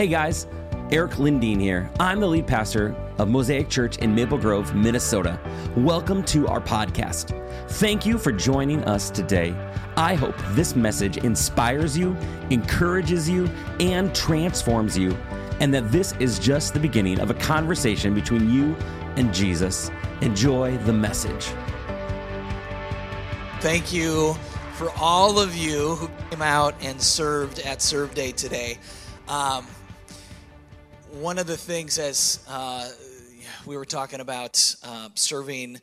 Hey guys, Eric Lindeen here. I'm the lead pastor of Mosaic Church in Maple Grove, Minnesota. Welcome to our podcast. Thank you for joining us today. I hope this message inspires you, encourages you, and transforms you, and that this is just the beginning of a conversation between you and Jesus. Enjoy the message. Thank you for all of you who came out and served at Serve Day today. Um, one of the things, as uh, we were talking about uh, serving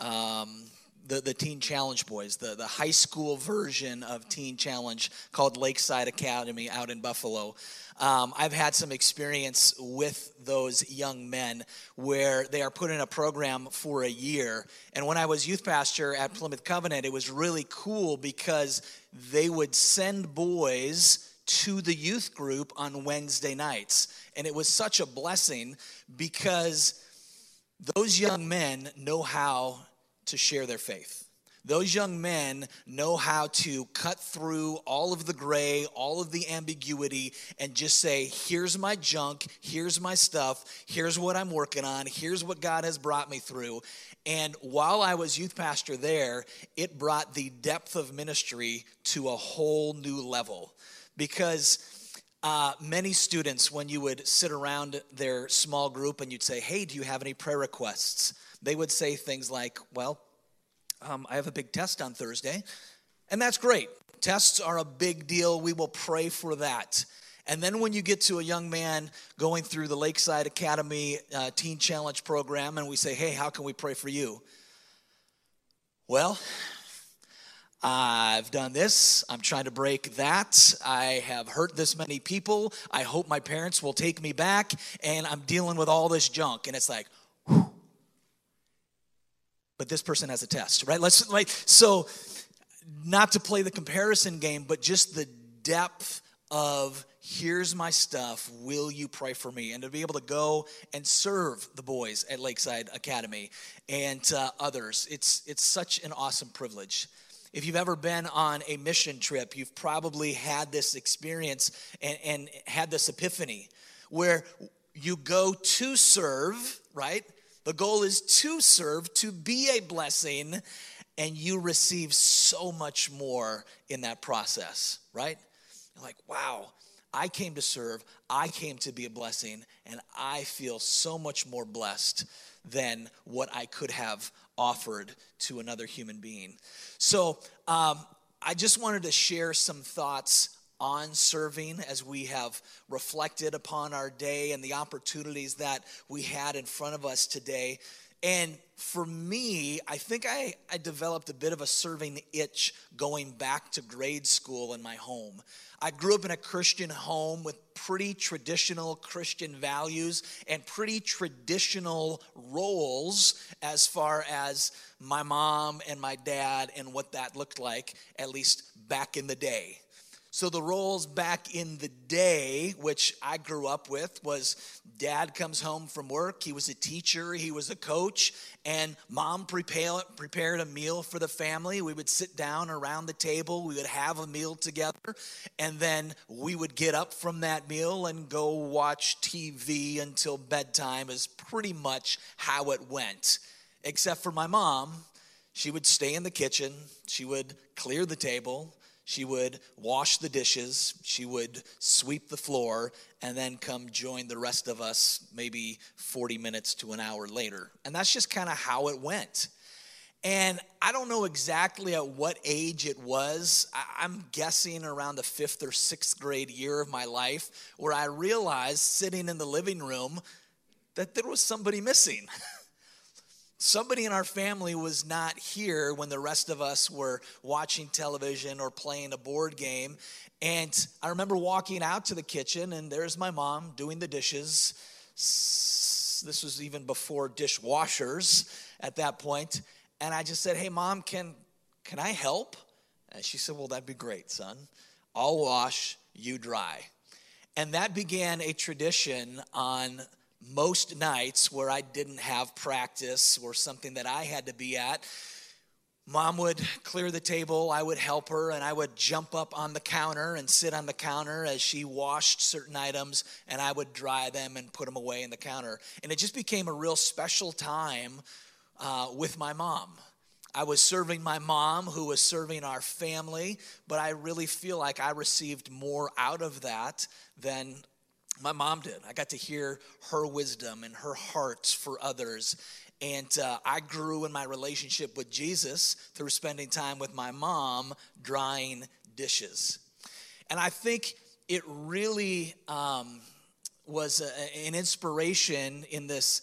um, the, the Teen Challenge boys, the, the high school version of Teen Challenge called Lakeside Academy out in Buffalo. Um, I've had some experience with those young men where they are put in a program for a year. And when I was youth pastor at Plymouth Covenant, it was really cool because they would send boys to the youth group on Wednesday nights. And it was such a blessing because those young men know how to share their faith. Those young men know how to cut through all of the gray, all of the ambiguity, and just say, here's my junk, here's my stuff, here's what I'm working on, here's what God has brought me through. And while I was youth pastor there, it brought the depth of ministry to a whole new level because uh, many students, when you would sit around their small group and you'd say, Hey, do you have any prayer requests? They would say things like, Well, um, I have a big test on Thursday. And that's great. Tests are a big deal. We will pray for that. And then when you get to a young man going through the Lakeside Academy uh, Teen Challenge program, and we say, Hey, how can we pray for you? Well, I've done this. I'm trying to break that. I have hurt this many people. I hope my parents will take me back. And I'm dealing with all this junk. And it's like, whew. but this person has a test, right? Let's like so not to play the comparison game, but just the depth of here's my stuff will you pray for me and to be able to go and serve the boys at lakeside academy and uh, others it's it's such an awesome privilege if you've ever been on a mission trip, you've probably had this experience and, and had this epiphany where you go to serve, right? The goal is to serve, to be a blessing, and you receive so much more in that process, right? You're like, wow, I came to serve, I came to be a blessing, and I feel so much more blessed than what I could have offered to another human being. So um, I just wanted to share some thoughts on serving as we have reflected upon our day and the opportunities that we had in front of us today. And for me, I think I, I developed a bit of a serving itch going back to grade school in my home. I grew up in a Christian home with pretty traditional Christian values and pretty traditional roles as far as my mom and my dad and what that looked like, at least back in the day. So the roles back in the day, which I grew up with, was dad comes home from work. He was a teacher, he was a coach, and mom prepare, prepared a meal for the family. We would sit down around the table, we would have a meal together, and then we would get up from that meal and go watch TV until bedtime, is pretty much how it went. Except for my mom, she would stay in the kitchen, she would clear the table she would wash the dishes, she would sweep the floor, and then come join the rest of us maybe 40 minutes to an hour later. And that's just kind of how it went. And I don't know exactly at what age it was. I'm guessing around the fifth or sixth grade year of my life, where I realized sitting in the living room that there was somebody missing. Somebody in our family was not here when the rest of us were watching television or playing a board game. And I remember walking out to the kitchen, and there's my mom doing the dishes. This was even before dishwashers at that point. And I just said, Hey, mom, can, can I help? And she said, Well, that'd be great, son. I'll wash, you dry. And that began a tradition on most nights where I didn't have practice or something that I had to be at, Mom would clear the table, I would help her, and I would jump up on the counter and sit on the counter as she washed certain items, and I would dry them and put them away in the counter. And it just became a real special time uh, with my mom. I was serving my mom, who was serving our family, but I really feel like I received more out of that than my mom did. I got to hear her wisdom and her heart for others. And uh, I grew in my relationship with Jesus through spending time with my mom drying dishes. And I think it really um, was a, an inspiration in this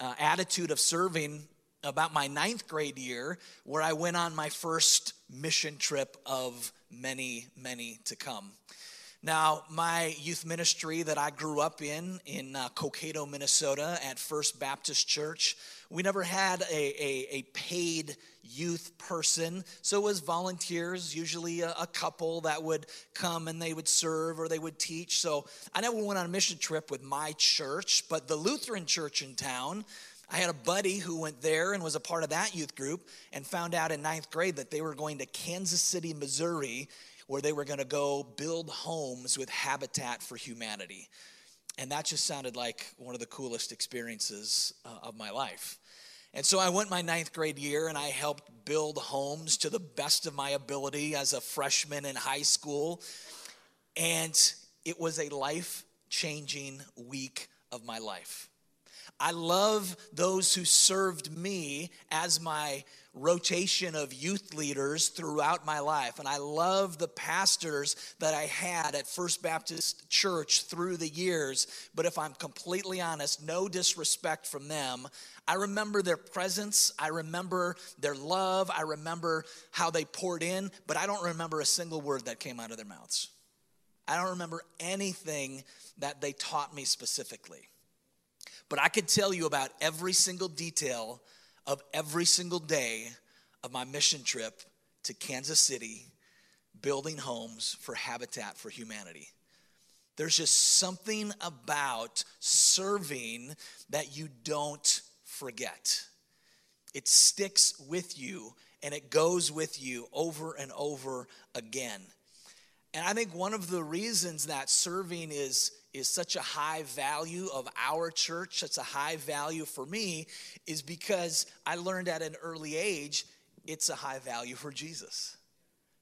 uh, attitude of serving about my ninth grade year, where I went on my first mission trip of many, many to come. Now, my youth ministry that I grew up in, in uh, Cokato, Minnesota, at First Baptist Church, we never had a, a, a paid youth person. So it was volunteers, usually a, a, couple that would come and they would serve or they would teach. So I never went on a mission trip with my church, but the Lutheran church in town, I had a buddy who went there and was a part of that youth group and found out in ninth grade that they were going to Kansas City, Missouri where they were going to go build homes with Habitat for Humanity. And that just sounded like one of the coolest experiences uh, of my life. And so I went my ninth grade year and I helped build homes to the best of my ability as a freshman in high school. And it was a life changing week of my life. I love those who served me as my rotation of youth leaders throughout my life. And I love the pastors that I had at First Baptist Church through the years. But if I'm completely honest, no disrespect from them. I remember their presence. I remember their love. I remember how they poured in, but I don't remember a single word that came out of their mouths. I don't remember anything that they taught me specifically. But I could tell you about every single detail of every single day of my mission trip to Kansas City, building homes for Habitat for Humanity. There's just something about serving that you don't forget. It sticks with you and it goes with you over and over again. And I think one of the reasons that serving is is such a high value of our church, such a high value for me, is because I learned at an early age it's a high value for Jesus.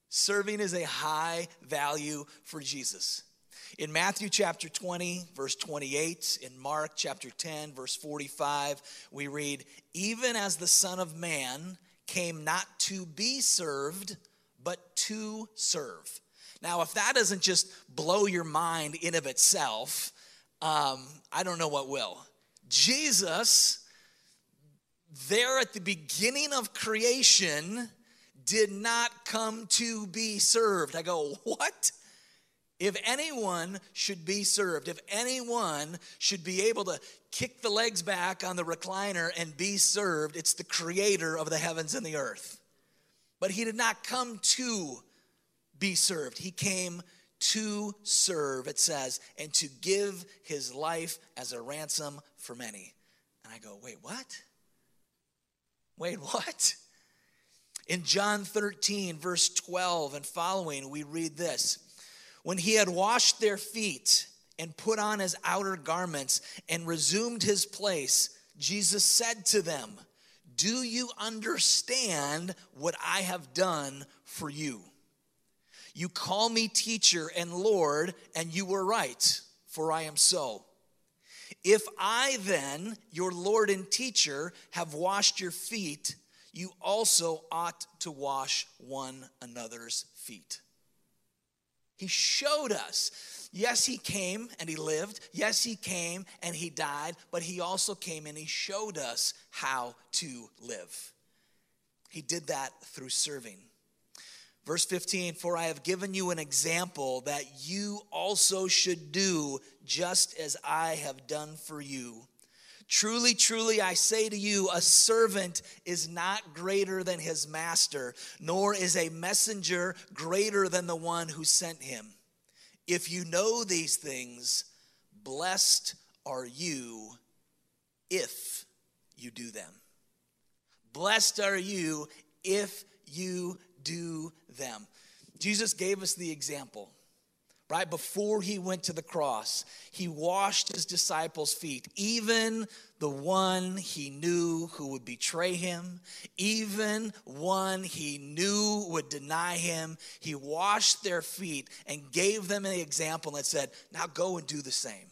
Serving is a high value for Jesus. In Matthew chapter 20, verse 28, in Mark chapter 10, verse 45, we read, Even as the Son of Man came not to be served, but to serve now, if that doesn't just blow your mind in of itself, um, I don't know what will. Jesus, there at the beginning of creation, did not come to be served. I go, what? If anyone should be served, if anyone should be able to kick the legs back on the recliner and be served, it's the creator of the heavens and the earth. But he did not come to be served. He came to serve, it says, and to give his life as a ransom for many. And I go, wait, what? Wait, what? In John 13, verse 12 and following, we read this When he had washed their feet and put on his outer garments and resumed his place, Jesus said to them, Do you understand what I have done for you? You call me teacher and Lord, and you were right, for I am so. If I then, your Lord and teacher, have washed your feet, you also ought to wash one another's feet. He showed us. Yes, he came and he lived. Yes, he came and he died, but he also came and he showed us how to live. He did that through serving. Verse 15, for I have given you an example that you also should do just as I have done for you. Truly, truly, I say to you, a servant is not greater than his master, nor is a messenger greater than the one who sent him. If you know these things, blessed are you if you do them. Blessed are you if you do them. Jesus gave us the example right? Before he went to the cross he washed his disciples feet. Even the one he knew who would betray him even one he knew would deny him he washed their feet and gave them an example and said now go and do the same.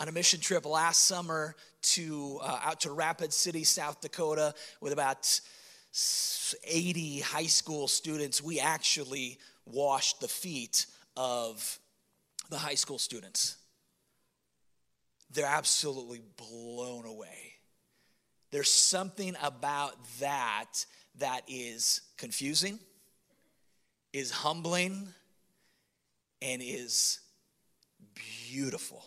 On a mission trip last summer to uh, out to rapid city south dakota with about 80 high school students we actually washed the feet of the high school students. They're absolutely blown away. There's something about that that is confusing, is humbling, and is beautiful.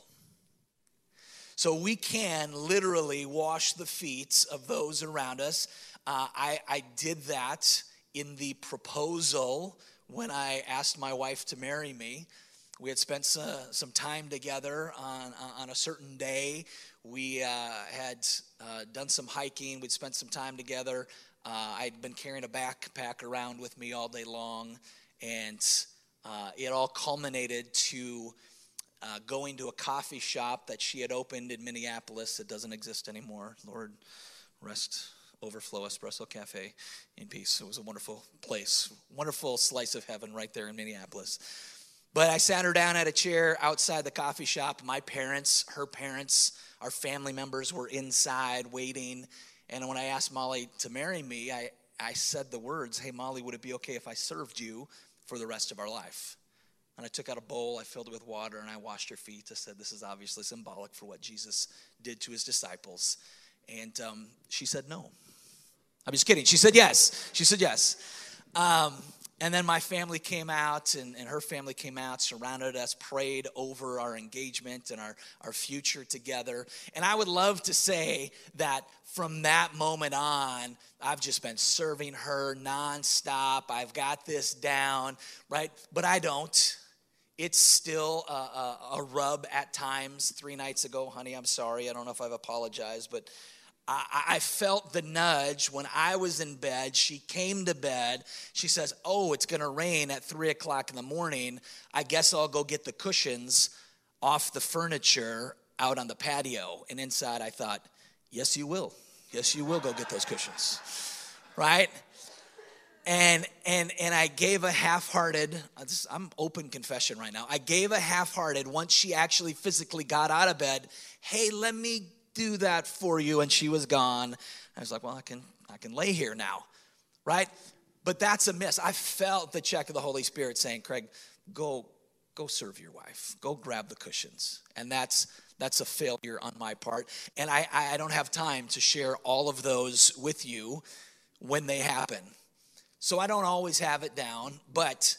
So we can literally wash the feet of those around us. Uh, I, I did that in the proposal when I asked my wife to marry me. We had spent uh, some time together on, on a certain day. We uh, had uh, done some hiking. We'd spent some time together. Uh, I'd been carrying a backpack around with me all day long, and uh, it all culminated to uh, going to a coffee shop that she had opened in Minneapolis. It doesn't exist anymore. Lord, rest Overflow Espresso Cafe in peace. It was a wonderful place, wonderful slice of heaven right there in Minneapolis. But I sat her down at a chair outside the coffee shop. My parents, her parents, our family members were inside waiting. And when I asked Molly to marry me, I, I said the words, Hey, Molly, would it be okay if I served you for the rest of our life? And I took out a bowl, I filled it with water, and I washed her feet. I said, This is obviously symbolic for what Jesus did to his disciples. And um, she said, No. I'm just kidding. She said yes. She said yes. Um, and then my family came out, and, and her family came out, surrounded us, prayed over our engagement and our, our future together. And I would love to say that from that moment on, I've just been serving her nonstop. I've got this down, right? But I don't. It's still a, a, a rub at times. Three nights ago, honey, I'm sorry. I don't know if I've apologized, but I, I felt the nudge when I was in bed. She came to bed. She says, Oh, it's going to rain at three o'clock in the morning. I guess I'll go get the cushions off the furniture out on the patio. And inside, I thought, Yes, you will. Yes, you will go get those cushions. Right? and and and I gave a half-hearted I'm open confession right now. I gave a half-hearted once she actually physically got out of bed, "Hey, let me do that for you. And she was gone. I was like, well, I can, I can lay here now, right? But that's a miss. I felt the check of the Holy Spirit saying, Craig, go, go serve your wife. Go grab the cushions. And that's that's a failure on my part. And I, I don't have time to share all of those with you when they happen. So I don't always have it down, but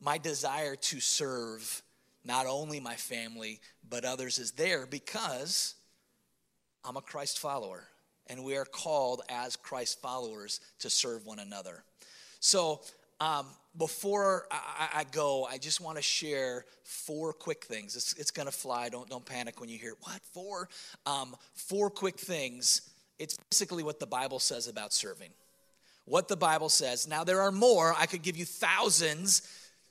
my desire to serve not only my family, but others is there because I'm a Christ follower, and we are called as Christ followers to serve one another. So, um, before I, I, go, I just want to share four quick things. It's, it's going to fly. Don't don't panic when you hear what four. Um, four quick things. It's basically what the Bible says about serving. What the Bible says. Now there are more. I could give you thousands.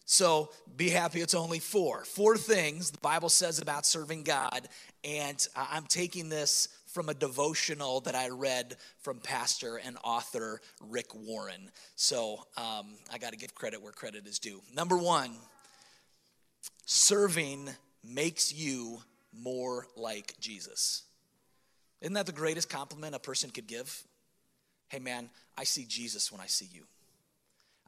So be happy it's only four. Four things the Bible says about serving God. And I'm taking this from a devotional that I read from pastor and author Rick Warren. So um, I got to give credit where credit is due. Number one, serving makes you more like Jesus. Isn't that the greatest compliment a person could give? Hey, man, I see Jesus when I see you.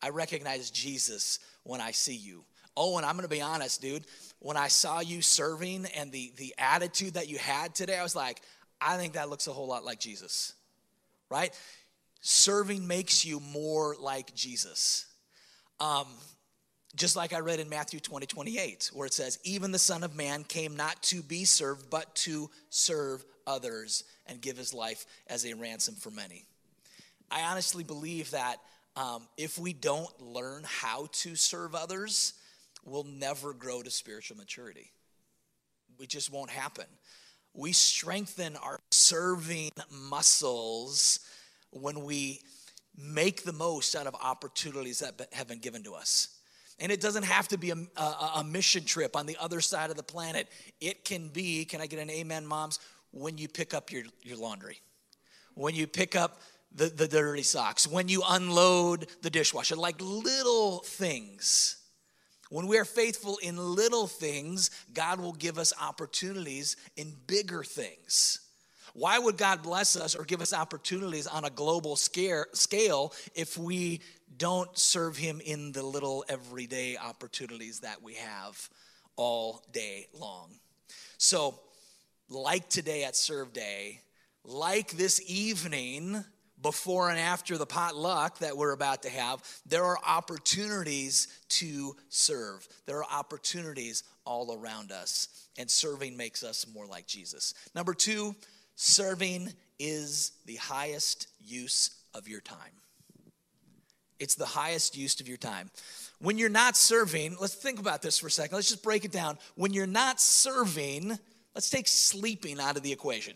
I recognize Jesus when I see you. Oh, and I'm gonna be honest, dude. When I saw you serving and the, the attitude that you had today, I was like, I think that looks a whole lot like Jesus, right? Serving makes you more like Jesus. Um, just like I read in Matthew 20, 28, where it says, Even the Son of Man came not to be served, but to serve others and give his life as a ransom for many. I honestly believe that um, if we don't learn how to serve others, we'll never grow to spiritual maturity. It just won't happen we strengthen our serving muscles when we make the most out of opportunities that have been given to us. And it doesn't have to be a, a, a, mission trip on the other side of the planet. It can be, can I get an amen, moms? When you pick up your, your laundry, when you pick up the, the dirty socks, when you unload the dishwasher, like little things. When we are faithful in little things, God will give us opportunities in bigger things. Why would God bless us or give us opportunities on a global scale if we don't serve Him in the little everyday opportunities that we have all day long? So, like today at Serve Day, like this evening, before and after the potluck that we're about to have, there are opportunities to serve. There are opportunities all around us, and serving makes us more like Jesus. Number two, Serving is the highest use of your time. It's the highest use of your time. When you're not serving, let's think about this for a second. Let's just break it down. When you're not serving, let's take sleeping out of the equation.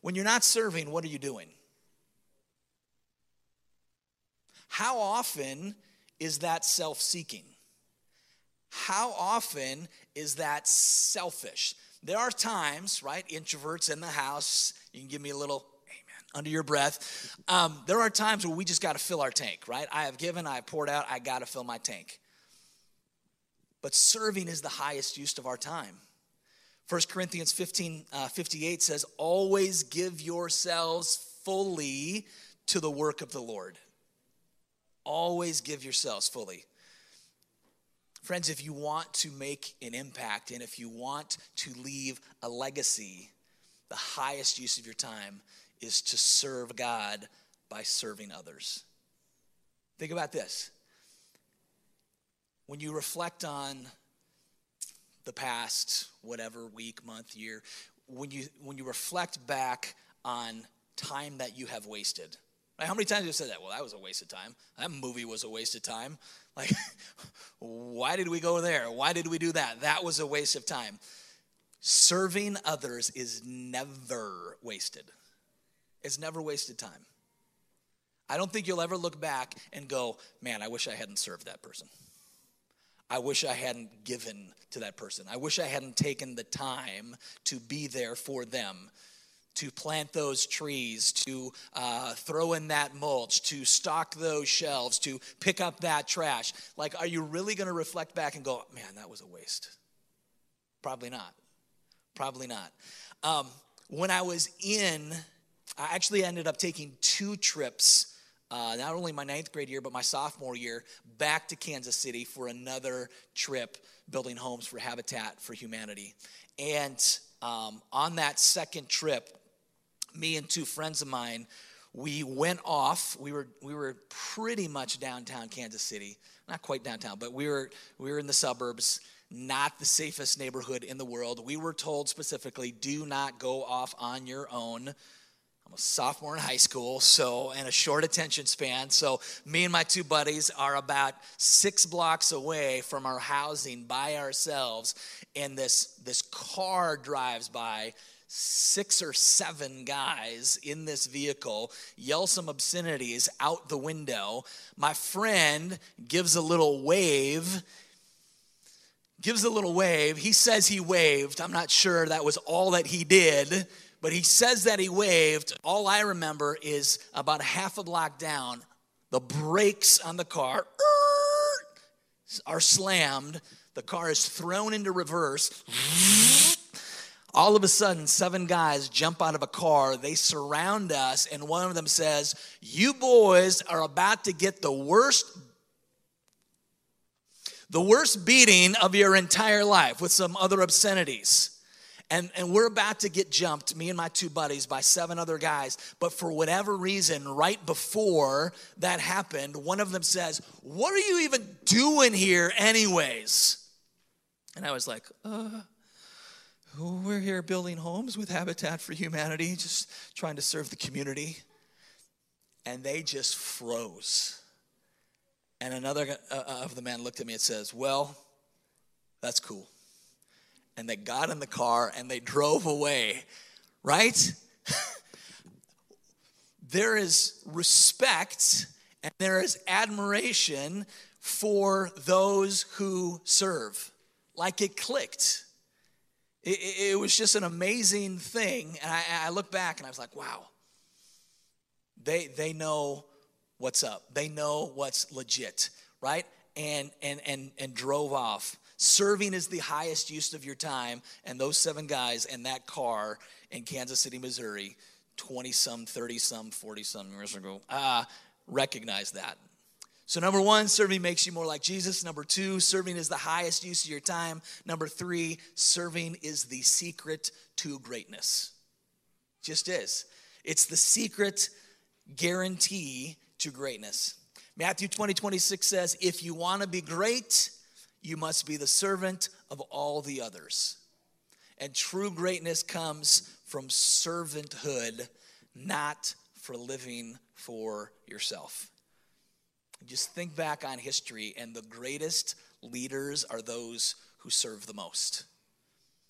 When you're not serving, what are you doing? How often is that self seeking? How often is that selfish? There are times, right? Introverts in the house, you can give me a little amen under your breath. Um, there are times where we just got to fill our tank, right? I have given, I have poured out, I got to fill my tank. But serving is the highest use of our time. 1 Corinthians 15 uh, 58 says, Always give yourselves fully to the work of the Lord. Always give yourselves fully. Friends, if you want to make an impact and if you want to leave a legacy, the highest use of your time is to serve God by serving others. Think about this. When you reflect on the past, whatever week, month, year, when you when you reflect back on time that you have wasted. Right? How many times have you said that? Well, that was a waste of time. That movie was a waste of time. Like, why did we go there? Why did we do that? That was a waste of time. Serving others is never wasted, it's never wasted time. I don't think you'll ever look back and go, man, I wish I hadn't served that person. I wish I hadn't given to that person. I wish I hadn't taken the time to be there for them to plant those trees, to uh, throw in that mulch, to stock those shelves, to pick up that trash. Like, are you really going to reflect back and go, man, that was a waste? Probably not. Probably not. Um, when I was in, I actually ended up taking two trips. Uh, not only my ninth grade year, but my sophomore year, back to Kansas City for another trip building homes for Habitat for Humanity. And um, on that second trip, me and two friends of mine, we went off. We were we were pretty much downtown Kansas City, not quite downtown, but we were we were in the suburbs. Not the safest neighborhood in the world. We were told specifically, do not go off on your own. I'm a sophomore in high school, so and a short attention span. So me and my two buddies are about six blocks away from our housing by ourselves, and this this car drives by six or seven guys in this vehicle yell some obscenities out the window. My friend gives a little wave. Gives a little wave. He says he waved. I'm not sure that was all that he did, but he says that he waved. All I remember is about a half a block down, the brakes on the car are slammed. The car is thrown into reverse all of a sudden, seven guys jump out of a car. They surround us, and one of them says, You boys are about to get the worst. The worst beating of your entire life with some other obscenities. And, and we're about to get jumped, me and my two buddies, by seven other guys. But for whatever reason, right before that happened, one of them says, What are you even doing here, anyways? And I was like, uh, we're here building homes with Habitat for Humanity, just trying to serve the community. And they just froze. And another uh, uh, of the men looked at me and says, Well, that's cool. And they got in the car and they drove away, right? there is respect and there is admiration for those who serve. Like it clicked. It, it, was just an amazing thing. And I, I look back and I was like, wow, they, they know what's up. They know what's legit, right? And, and, and, and drove off. Serving is the highest use of your time. And those seven guys and that car in Kansas City, Missouri, 20 some, 30 some, 40 some years ago, uh, recognize that. So, number one, serving makes you more like Jesus. Number two, serving is the highest use of your time. Number three, serving is the secret to greatness. Just is. It's the secret guarantee to greatness. Matthew 20, 26 says, If you want to be great, you must be the servant of all the others. And true greatness comes from servanthood, not for living for yourself. Just think back on history, and the greatest leaders are those who serve the most.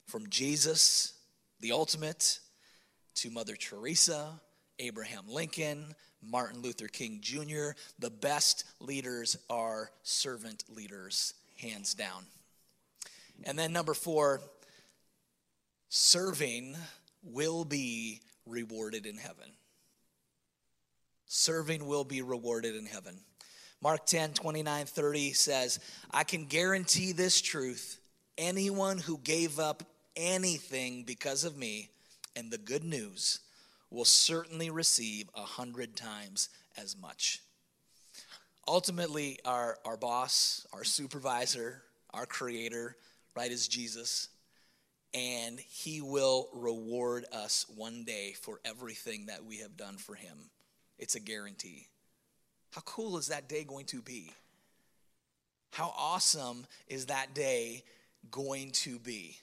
From Jesus, the ultimate, to Mother Teresa, Abraham Lincoln, Martin Luther King Jr., the best leaders are servant leaders, hands down. And then number four, serving will be rewarded in heaven. Serving will be rewarded in heaven. Mark 10, 29, 30 says, I can guarantee this truth. Anyone who gave up anything because of me and the good news will certainly receive a hundred times as much. Ultimately, our, our boss, our supervisor, our creator, right, is Jesus. And he will reward us one day for everything that we have done for him. It's a guarantee. How cool is that day going to be? How awesome is that day going to be?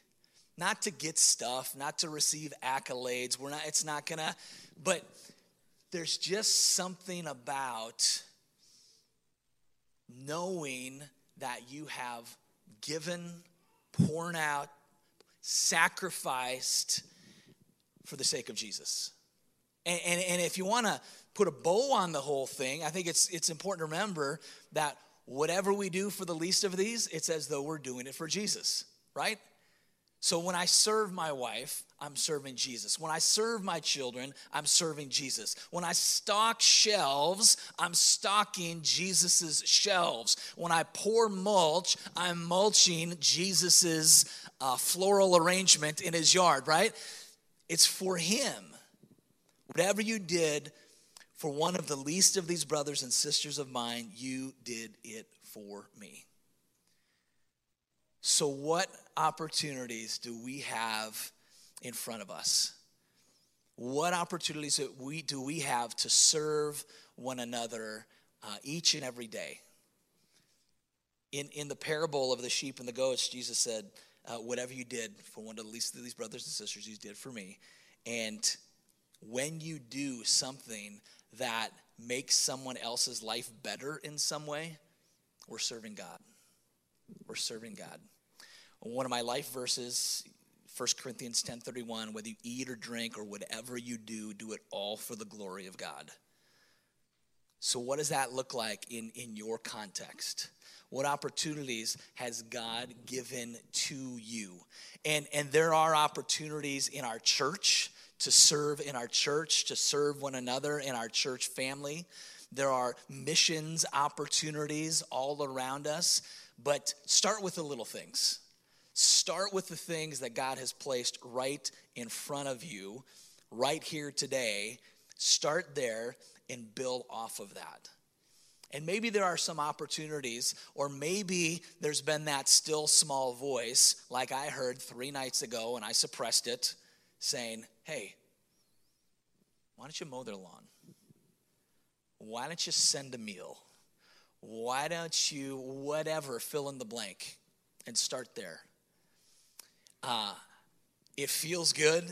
not to get stuff, not to receive accolades. We're not, it's not gonna, but there's just something about knowing that you have given, poured out, sacrificed for the sake of Jesus. And, and, and if you wanna put a bow on the whole thing, I think it's, it's important to remember that whatever we do for the least of these, it's as though we're doing it for Jesus, right? So when I serve my wife, I'm serving Jesus. When I serve my children, I'm serving Jesus. When I stock shelves, I'm stocking Jesus's shelves. When I pour mulch, I'm mulching Jesus's uh, floral arrangement in his yard, right? It's for him. Whatever you did for one of the least of these brothers and sisters of mine, you did it for me. So, what opportunities do we have in front of us? What opportunities do we, do we have to serve one another uh, each and every day? In, in the parable of the sheep and the goats, Jesus said, uh, Whatever you did for one of the least of these brothers and sisters, you did for me. And when you do something that makes someone else's life better in some way, we're serving God. We're serving God. One of my life verses, 1 Corinthians 10:31, whether you eat or drink or whatever you do, do it all for the glory of God. So what does that look like in, in your context? What opportunities has God given to you? And, and there are opportunities in our church to serve in our church, to serve one another in our church family. There are missions opportunities all around us, but start with the little things. Start with the things that God has placed right in front of you, right here today. Start there and build off of that. And maybe there are some opportunities, or maybe there's been that still small voice, like I heard three nights ago and I suppressed it, saying, Hey, why don't you mow their lawn? Why don't you send a meal? Why don't you, whatever, fill in the blank and start there? Uh, it feels good,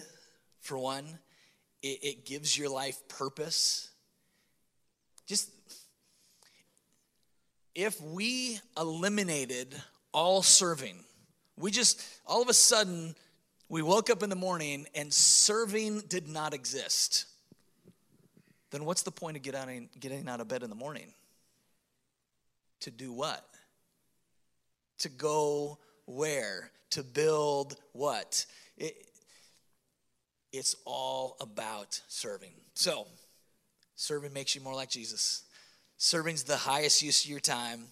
for one. It, it gives your life purpose. Just if we eliminated all serving, we just all of a sudden we woke up in the morning and serving did not exist. then what's the point of getting, out of bed in the morning? To do what? To go where? To build what? It, it's all about serving. So, serving makes you more like Jesus. Serving's the highest use of your time.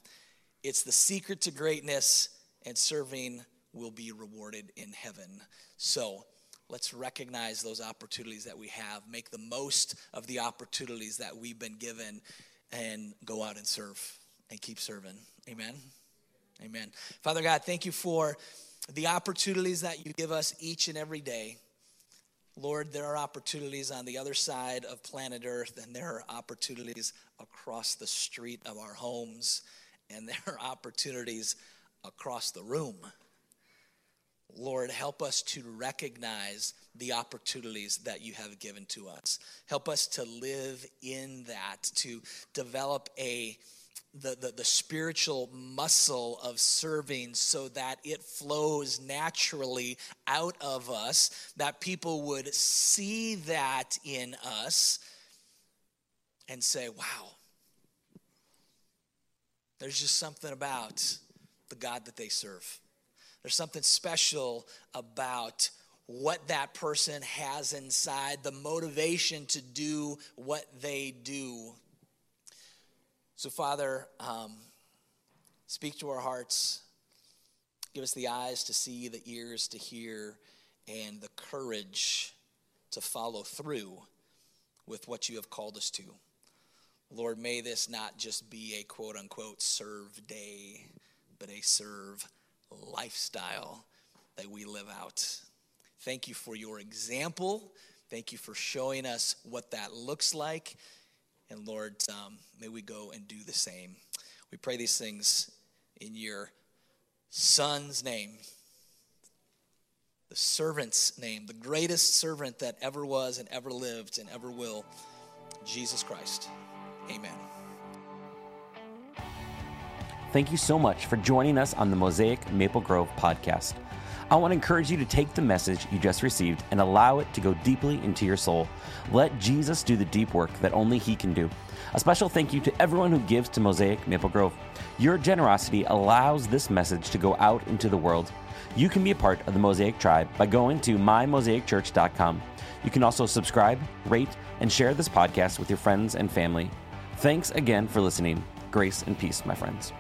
It's the secret to greatness, and serving will be rewarded in heaven. So, let's recognize those opportunities that we have, make the most of the opportunities that we've been given, and go out and serve and keep serving. Amen. Amen. Father God, thank you for the opportunities that you give us each and every day. Lord, there are opportunities on the other side of planet Earth, and there are opportunities across the street of our homes, and there are opportunities across the room. Lord, help us to recognize the opportunities that you have given to us. Help us to live in that, to develop a the, the, the, spiritual muscle of serving so that it flows naturally out of us, that people would see that in us and say, wow, there's just something about the God that they serve. There's something special about what that person has inside, the motivation to do what they do. So, Father, um, speak to our hearts. Give us the eyes to see, the ears to hear, and the courage to follow through with what you have called us to. Lord, may this not just be a quote unquote serve day, but a serve lifestyle that we live out. Thank you for your example. Thank you for showing us what that looks like. And Lord, um, may we go and do the same. We pray these things in your Son's name, the servant's name, the greatest servant that ever was and ever lived and ever will, Jesus Christ. Amen. Thank you so much for joining us on the Mosaic Maple Grove podcast. I want to encourage you to take the message you just received and allow it to go deeply into your soul. Let Jesus do the deep work that only He can do. A special thank you to everyone who gives to Mosaic Maple Grove. Your generosity allows this message to go out into the world. You can be a part of the Mosaic tribe by going to mymosaicchurch.com. You can also subscribe, rate, and share this podcast with your friends and family. Thanks again for listening. Grace and peace, my friends.